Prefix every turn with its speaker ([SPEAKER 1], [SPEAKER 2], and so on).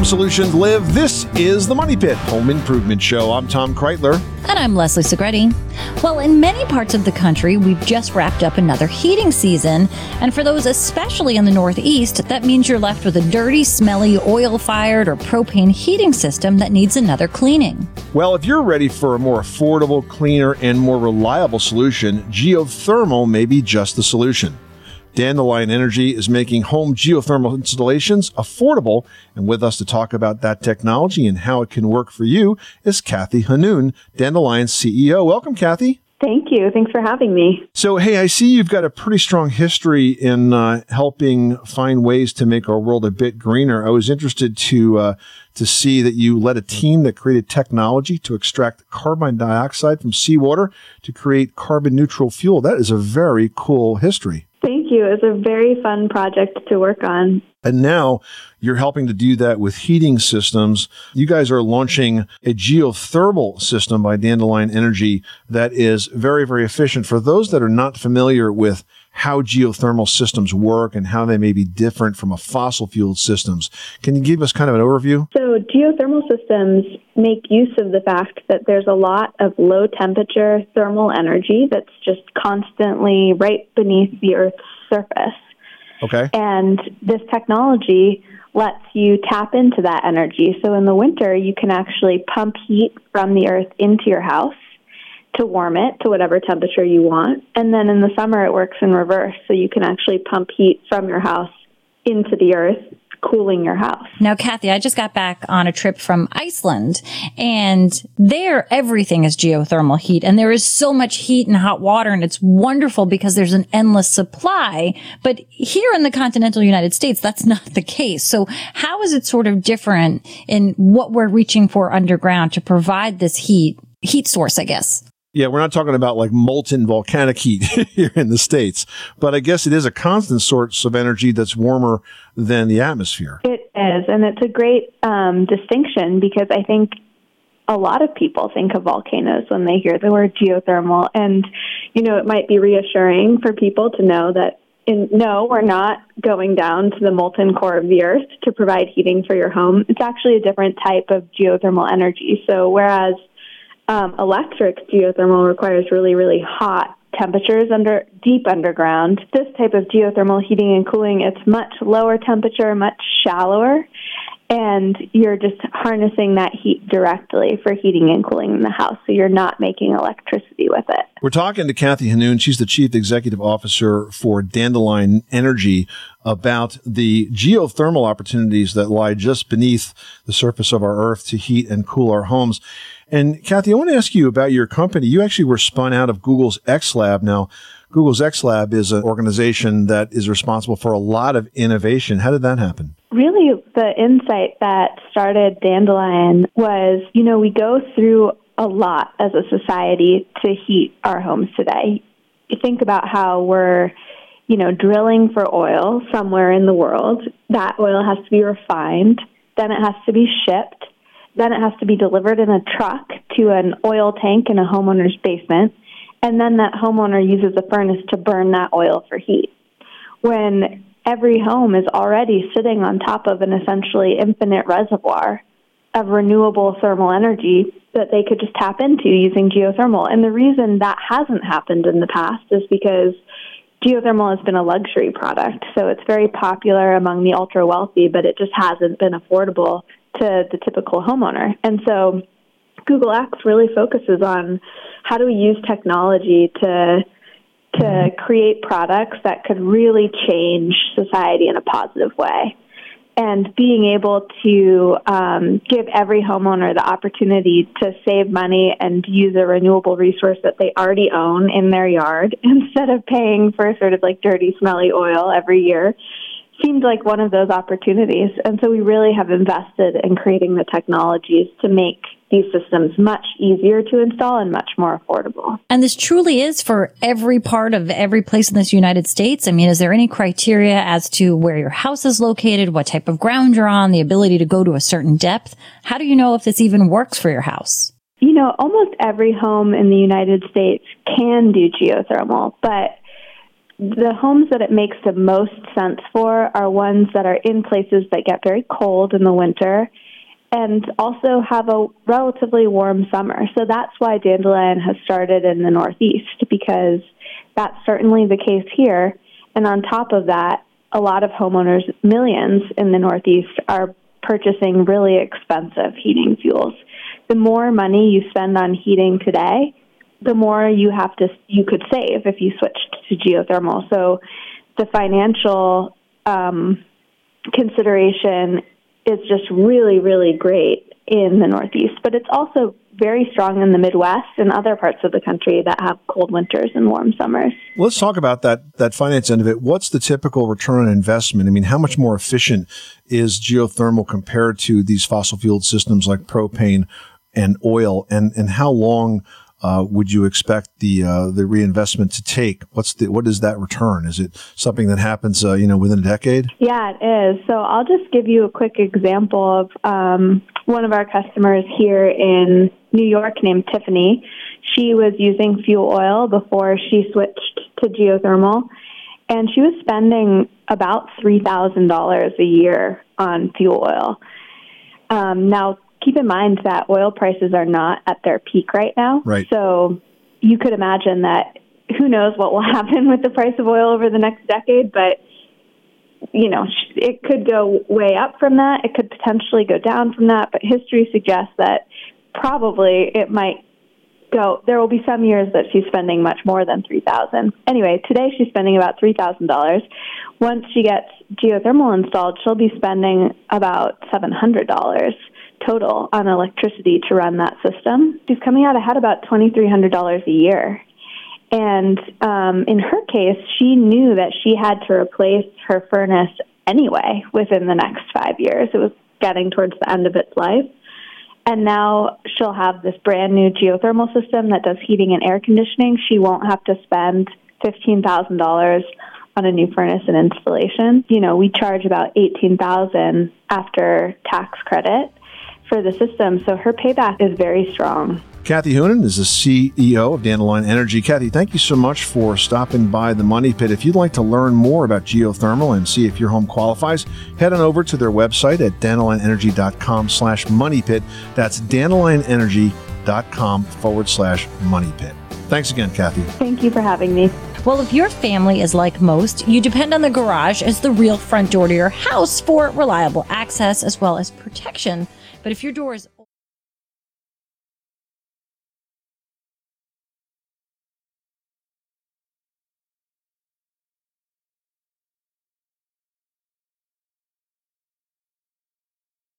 [SPEAKER 1] home solutions live. This is the Money Pit Home Improvement Show. I'm Tom Kraeutler.
[SPEAKER 2] And I'm Leslie Segrete. Well, in many parts of the country, we've just wrapped up another heating season. And for those especially in the Northeast, that means you're left with a dirty, smelly, oil fired or propane heating system that needs another cleaning.
[SPEAKER 1] Well, if you're ready for a more affordable, cleaner, and more reliable solution, geothermal may be just the solution. Dandelion Energy is making home geothermal installations affordable. And with us to talk about that technology and how it can work for you is Kathy Hannun, Dandelion's CEO. Welcome, Kathy.
[SPEAKER 3] Thank you. Thanks for having me.
[SPEAKER 1] So, hey, I see you've got a pretty strong history in uh, helping find ways to make our world a bit greener. I was interested to uh, to see that you led a team that created technology to extract carbon dioxide from seawater to create carbon neutral fuel. That is a very cool history.
[SPEAKER 3] Thank you. It was a very fun project to work on.
[SPEAKER 1] And now you're helping to do that with heating systems. You guys are launching a geothermal system by Dandelion Energy that is very, very efficient. For those that are not familiar with how geothermal systems work and how they may be different from a fossil fueled systems. Can you give us kind of an overview?
[SPEAKER 3] So, geothermal systems make use of the fact that there's a lot of low temperature thermal energy that's just constantly right beneath the Earth's surface.
[SPEAKER 1] Okay.
[SPEAKER 3] And this technology lets you tap into that energy. So, in the winter, you can actually pump heat from the Earth into your house to warm it to whatever temperature you want. And then in the summer, it works in reverse. So you can actually pump heat from your house into the earth cooling your house.
[SPEAKER 2] Now, Kathy, I just got back on a trip from Iceland and there everything is geothermal heat and there is so much heat and hot water and it's wonderful because there's an endless supply. But here in the continental United States, that's not the case. So how is it sort of different in what we're reaching for underground to provide this heat, heat source, I guess?
[SPEAKER 1] Yeah, we're not talking about like molten volcanic heat here in the States, but I guess it is a constant source of energy that's warmer than the atmosphere.
[SPEAKER 3] It is, and it's a great um, distinction because I think a lot of people think of volcanoes when they hear the word geothermal. And, you know, it might be reassuring for people to know that in, no, we're not going down to the molten core of the earth to provide heating for your home. It's actually a different type of geothermal energy. So, whereas um, electric geothermal requires really, really hot temperatures under deep underground. This type of geothermal heating and cooling, it's much lower temperature, much shallower, and you're just harnessing that heat directly for heating and cooling in the house. So you're not making electricity with it.
[SPEAKER 1] We're talking to Kathy Hannun. She's the chief executive officer for Dandelion Energy about the geothermal opportunities that lie just beneath the surface of our earth to heat and cool our homes. And Kathy, I want to ask you about your company. You actually were spun out of Google's X Lab. Now, Google's X Lab is an organization that is responsible for a lot of innovation. How did that happen?
[SPEAKER 3] Really, the insight that started Dandelion was, you know, we go through a lot as a society to heat our homes today. You think about how we're, you know, drilling for oil somewhere in the world. That oil has to be refined, then it has to be shipped then it has to be delivered in a truck to an oil tank in a homeowner's basement. And then that homeowner uses a furnace to burn that oil for heat. When every home is already sitting on top of an essentially infinite reservoir of renewable thermal energy that they could just tap into using geothermal. And the reason that hasn't happened in the past is because geothermal has been a luxury product. So it's very popular among the ultra wealthy, but it just hasn't been affordable to the typical homeowner. And so Google X really focuses on how do we use technology to to create products that could really change society in a positive way. And being able to um, give every homeowner the opportunity to save money and use a renewable resource that they already own in their yard instead of paying for sort of like dirty, smelly oil every year seemed like one of those opportunities. And so we really have invested in creating the technologies to make these systems much easier to install and much more affordable.
[SPEAKER 2] And this truly is for every part of every place in this United States. I mean, is there any criteria as to where your house is located, what type of ground you're on, the ability to go to a certain depth? How do you know if this even works for your house?
[SPEAKER 3] You know, almost every home in the United States can do geothermal, but the homes that it makes the most sense for are ones that are in places that get very cold in the winter and also have a relatively warm summer. So that's why dandelion has started in the Northeast because that's certainly the case here. And on top of that, a lot of homeowners, millions in the Northeast, are purchasing really expensive heating fuels. The more money you spend on heating today, the more you have to you could save if you switched to geothermal. So the financial um, consideration is just really really great in the Northeast, but it's also very strong in the Midwest and other parts of the country that have cold winters and warm summers.
[SPEAKER 1] Let's talk about that that finance end of it. What's the typical return on investment? I mean, how much more efficient is geothermal compared to these fossil fueled systems like propane and oil, and and how long uh, would you expect the uh, the reinvestment to take? What's the what is that return? Is it something that happens uh, you know within a decade?
[SPEAKER 3] Yeah, it is. So I'll just give you a quick example of um, one of our customers here in New York named Tiffany. She was using fuel oil before she switched to geothermal, and she was spending about three thousand dollars a year on fuel oil. Um, now keep in mind that oil prices are not at their peak right now.
[SPEAKER 1] Right.
[SPEAKER 3] So you could imagine that who knows what will happen with the price of oil over the next decade, but you know, it could go way up from that. It could potentially go down from that, but history suggests that probably it might go there will be some years that she's spending much more than 3000 anyway today she's spending about $3000 once she gets geothermal installed she'll be spending about $700 total on electricity to run that system. She's coming out ahead about $2,300 a year. And um, in her case, she knew that she had to replace her furnace anyway within the next five years. It was getting towards the end of its life. And now she'll have this brand new geothermal system that does heating and air conditioning. She won't have to spend $15,000 on a new furnace and installation. You know, we charge about 18000 after tax credit for the system. So her payback is very strong.
[SPEAKER 1] Kathy Hannun is the CEO of Dandelion Energy. Kathy, thank you so much for stopping by the Money Pit. If you'd like to learn more about geothermal and see if your home qualifies, head on over to their website at dandelionenergy.com slash money pit. That's dandelionenergy.com forward slash money pit. Thanks again, Kathy.
[SPEAKER 3] Thank you for having me.
[SPEAKER 2] Well, if your family is like most, you depend on the garage as the real front door to your house for reliable access as well as protection. But if your door is